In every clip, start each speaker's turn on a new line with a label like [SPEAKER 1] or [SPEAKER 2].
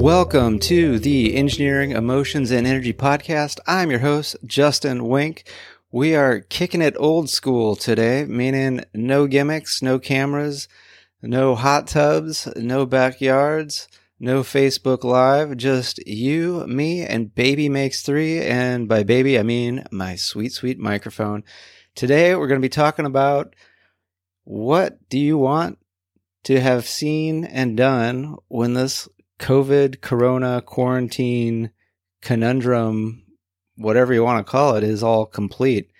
[SPEAKER 1] Welcome to the Engineering, Emotions, and Energy Podcast. I'm your host, Justin Wenck. We are kicking it old school today, meaning no gimmicks, no cameras, no hot tubs, no backyards, no Facebook Live, just you, me, and Baby Makes Three. And by baby, I mean my sweet, sweet microphone. Today, we're going to be talking about what do you want to have seen and done when this COVID, corona, quarantine, conundrum, whatever you want to call it, is all complete.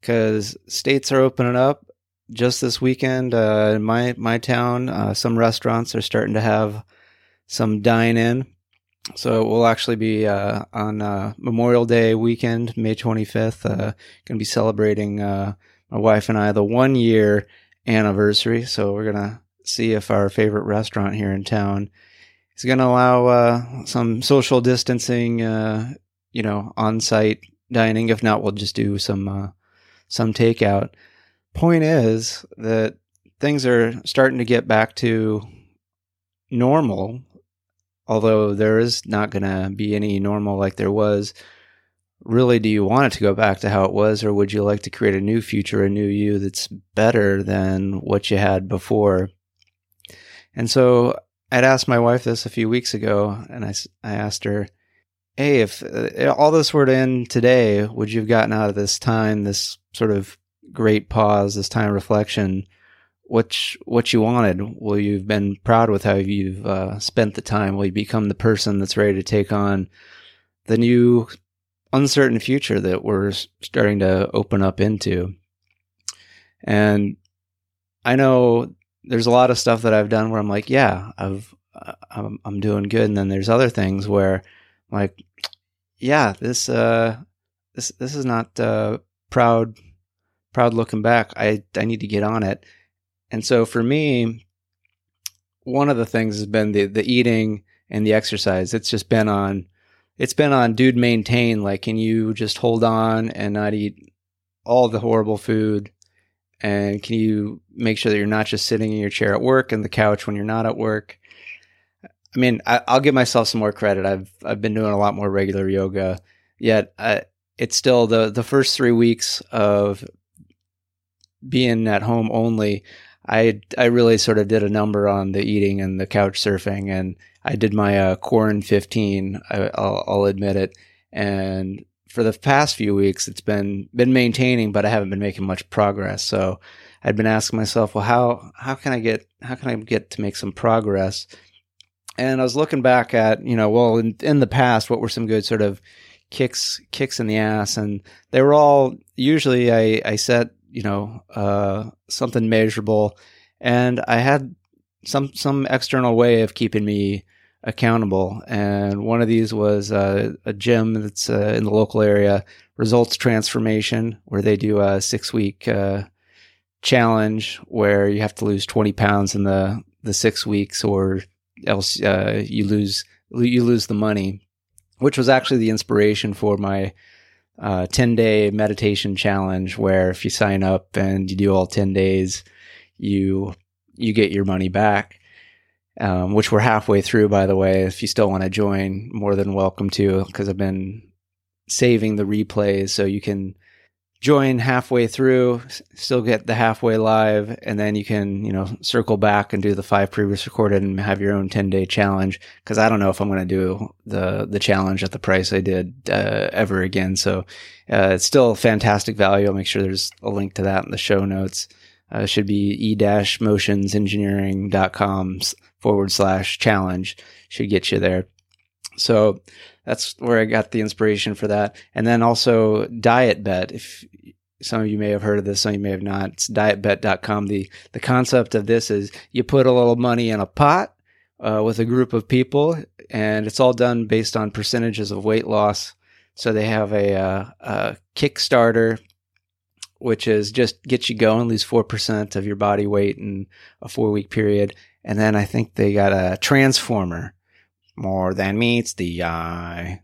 [SPEAKER 1] Because states are opening up. Just this weekend, uh, in my my town, uh, some restaurants are starting to have some dine in. So we'll actually be uh, on uh, Memorial Day weekend, May 25th. Uh, going to be celebrating uh, my wife and I the one year anniversary. So we're gonna see if our favorite restaurant here in town is going to allow uh, some social distancing, uh, you know, on site dining. If not, we'll just do some uh, some takeout. Point is that things are starting to get back to normal, although there is not going to be any normal like there was. Really, do you want it to go back to how it was, or would you like to create a new future, a new you that's better than what you had before? And so I'd asked my wife this a few weeks ago, and I, I asked her, Hey, if uh, all this were to end today, would you have gotten out of this time, this sort of great pause, this time of reflection, what, what you wanted? Will you have been proud with how you've uh, spent the time? Will you become the person that's ready to take on the new uncertain future that we're starting to open up into? And I know there's a lot of stuff that I've done where I'm like, yeah, I've uh, I'm, I'm doing good, and then there's other things where I'm like, yeah, this uh this this is not uh, proud proud looking back. I I need to get on it, and so for me, one of the things has been the the eating and the exercise. It's just been on. It's been on, dude. Maintain. Like, can you just hold on and not eat all the horrible food? And can you make sure that you're not just sitting in your chair at work and the couch when you're not at work? I mean, I, will give myself some more credit. I've I've been doing a lot more regular yoga. Yet I, it's still the the first three weeks of being at home only. I I really sort of did a number on the eating and the couch surfing, and I did my uh, Corin 15. I, will I'll admit it, and for the past few weeks, it's been been maintaining, but I haven't been making much progress. So I'd been asking myself, well, how how can I get how can I get to make some progress? And I was looking back at you know, well, in, in the past, what were some good sort of kicks kicks in the ass, and they were all usually I I set you know uh, something measurable, and I had some some external way of keeping me accountable. And one of these was uh, a gym that's uh, in the local area, Results Transformation, where they do a six week uh, challenge where you have to lose 20 pounds in the, the six weeks or else uh, you lose you lose the money, which was actually the inspiration for my uh, 10 day meditation challenge where if you sign up and you do all 10 days, you you get your money back um, which we're halfway through, by the way. If you still want to join, more than welcome to, because I've been saving the replays so you can join halfway through, still get the halfway live, and then you can, you know, circle back and do the five previous recorded and have your own 10 day challenge. Cause I don't know if I'm going to do the, the challenge at the price I did, uh, ever again. So, uh, it's still fantastic value. I'll make sure there's a link to that in the show notes. Uh, should be e-motionsengineering.com forward slash challenge should get you there. So that's where I got the inspiration for that. And then also DietBet. If some of you may have heard of this, some of you may have not. It's dietbet.com. The, the concept of this is you put a little money in a pot uh, with a group of people, and it's all done based on percentages of weight loss. So they have a, uh, a Kickstarter, which is just get you going, lose 4% of your body weight in a four week period. And then I think they got a transformer. More than meets the eye.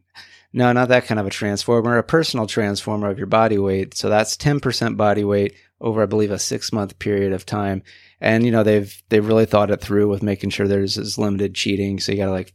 [SPEAKER 1] No, not that kind of a transformer, a personal transformer of your body weight. So that's 10% body weight over, I believe, a six month period of time. And, you know, they've, they've really thought it through with making sure there's as limited cheating. So you got to like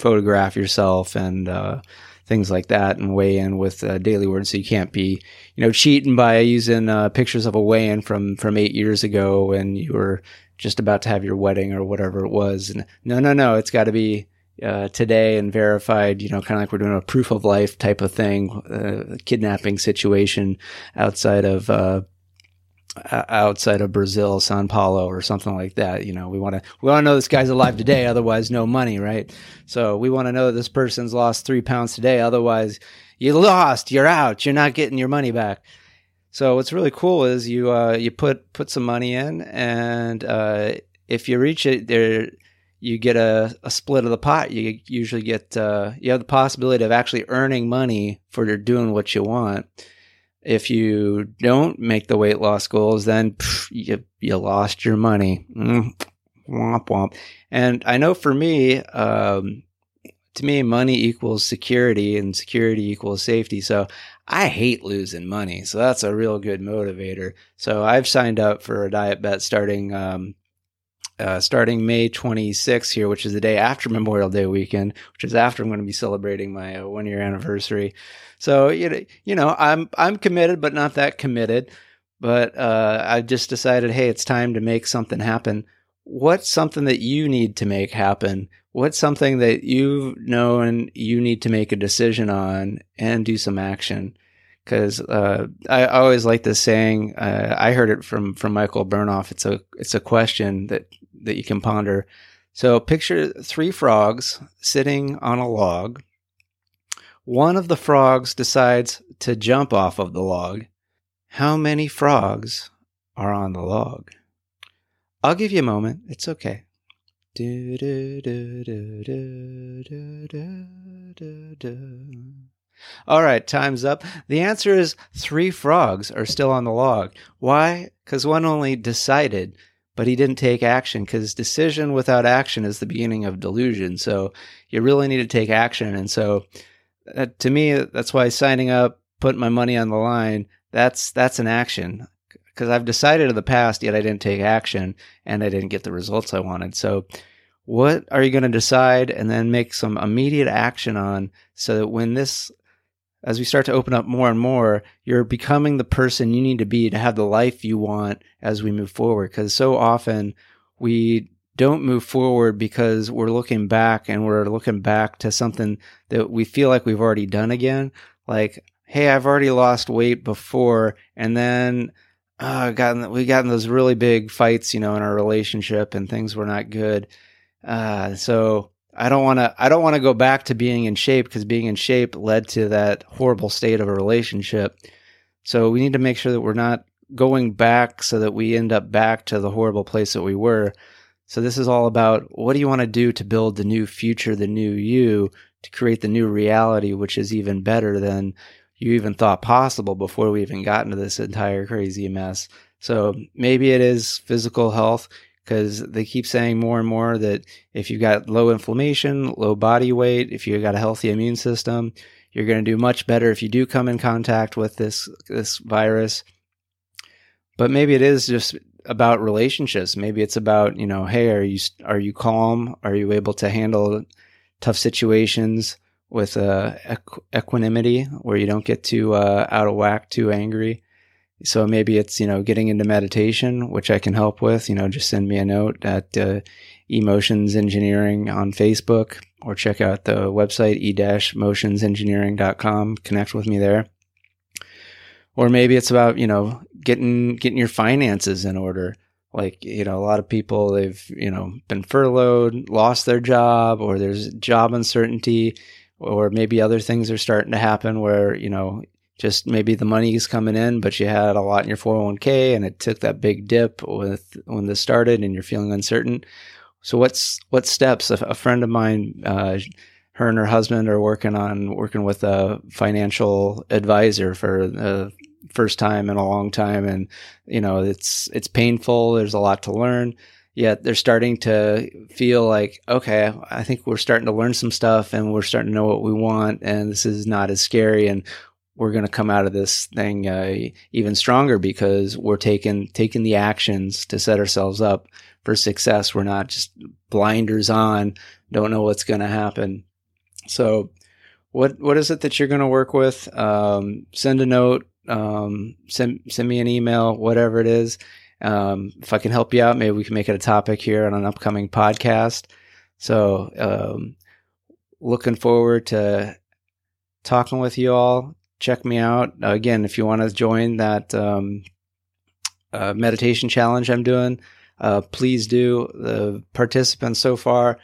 [SPEAKER 1] photograph yourself and uh, things like that and weigh in with uh, daily word so you can't be you know cheating by using uh, pictures of a weigh-in from from eight years ago when you were just about to have your wedding or whatever it was. And no no no it's got to be uh, today and verified, you know, kind of like we're doing a proof of life type of thing, uh, kidnapping situation outside of, uh, outside of Brazil, Sao Paulo, or something like that. You know, we want to we want to know this guy's alive today. Otherwise, no money, right? So we want to know this person's lost three pounds today. Otherwise, you lost. You're out. You're not getting your money back. So what's really cool is you uh, you put put some money in, and uh, if you reach it, there you get a, a split of the pot. You usually get uh, you have the possibility of actually earning money for doing what you want. If you don't make the weight loss goals, then pff, you you lost your money. Mm, womp womp. And I know for me, um, to me, money equals security, and security equals safety. So I hate losing money. So that's a real good motivator. So I've signed up for a DietBet starting um, uh, starting May 26th here, which is the day after Memorial Day weekend, which is after I'm going to be celebrating my uh, one year anniversary. So you know, I'm I'm committed, but not that committed. But uh, I just decided, hey, it's time to make something happen. What's something that you need to make happen? What's something that you know and you need to make a decision on and do some action? Because uh, I always like this saying. Uh, I heard it from from Michael Bernoff. It's a it's a question that that you can ponder. So picture three frogs sitting on a log. One of the frogs decides to jump off of the log. How many frogs are on the log? I'll give you a moment. It's okay. All right, time's up. The answer is three frogs are still on the log. Why? Because one only decided but he didn't take action because decision without action is the beginning of delusion. So you really need to take action. And so uh, to me, that's why signing up, putting my money on the line, that's, that's an action because I've decided in the past, yet I didn't take action and I didn't get the results I wanted. So what are you going to decide and then make some immediate action on so that when this as we start to open up more and more, you're becoming the person you need to be to have the life you want as we move forward. Because so often we don't move forward because we're looking back and we're looking back to something that we feel like we've already done again. Like, hey, I've already lost weight before, and then uh, gotten we got in those really big fights, you know, in our relationship, and things were not good. Uh, so I don't want to I don't want to go back to being in shape because being in shape led to that horrible state of a relationship. So we need to make sure that we're not going back so that we end up back to the horrible place that we were. So this is all about what do you want to do to build the new future, the new you, to create the new reality which is even better than you even thought possible before we even got into this entire crazy mess. So maybe it is physical health because they keep saying more and more that if you've got low inflammation, low body weight, if you've got a healthy immune system, you're going to do much better if you do come in contact with this this virus. But maybe it is just about relationships. Maybe it's about you know, hey, are you are you calm? Are you able to handle tough situations with uh, equ- equanimity, where you don't get too uh, out of whack, too angry? So maybe it's, you know, getting into meditation, which I can help with, you know, just send me a note at uh, emotions engineering on Facebook or check out the website e-motionsengineering.com. Connect with me there. Or maybe it's about, you know, getting, getting your finances in order. Like, you know, a lot of people, they've, you know, been furloughed, lost their job, or there's job uncertainty, or maybe other things are starting to happen where, you know, just maybe the money is coming in, but you had a lot in your 401k and it took that big dip with when this started and you're feeling uncertain. So what's, what steps a, a friend of mine, uh, her and her husband are working on working with a financial advisor for the first time in a long time. And, you know, it's, it's painful. There's a lot to learn yet they're starting to feel like, okay, I think we're starting to learn some stuff and we're starting to know what we want. And this is not as scary. And we're going to come out of this thing uh, even stronger because we're taking taking the actions to set ourselves up for success. We're not just blinders on, don't know what's going to happen. So, what what is it that you're going to work with? Um, send a note, um, send send me an email, whatever it is. Um, if I can help you out, maybe we can make it a topic here on an upcoming podcast. So, um, looking forward to talking with you all. Check me out again if you want to join that um, uh, meditation challenge I'm doing. Uh, please do. The participants so far,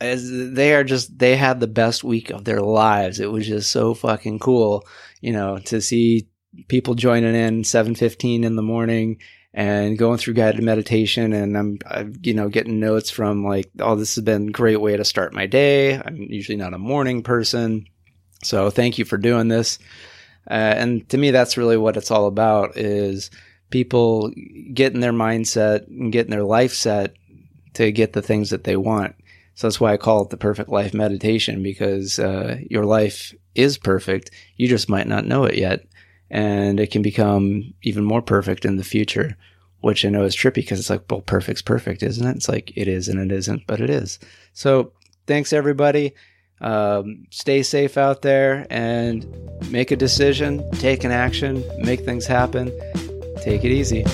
[SPEAKER 1] as they are just they had the best week of their lives. It was just so fucking cool, you know, to see people joining in 7:15 in the morning and going through guided meditation and I'm, I'm, you know getting notes from like oh this has been a great way to start my day i'm usually not a morning person so thank you for doing this uh, and to me that's really what it's all about is people getting their mindset and getting their life set to get the things that they want so that's why I call it the perfect life meditation because uh, your life is perfect. You just might not know it yet. And it can become even more perfect in the future, which I know is trippy because it's like, well, perfect's perfect, isn't it? It's like, it is and it isn't, but it is. So thanks, everybody. Um, stay safe out there and make a decision, take an action, make things happen. Take it easy.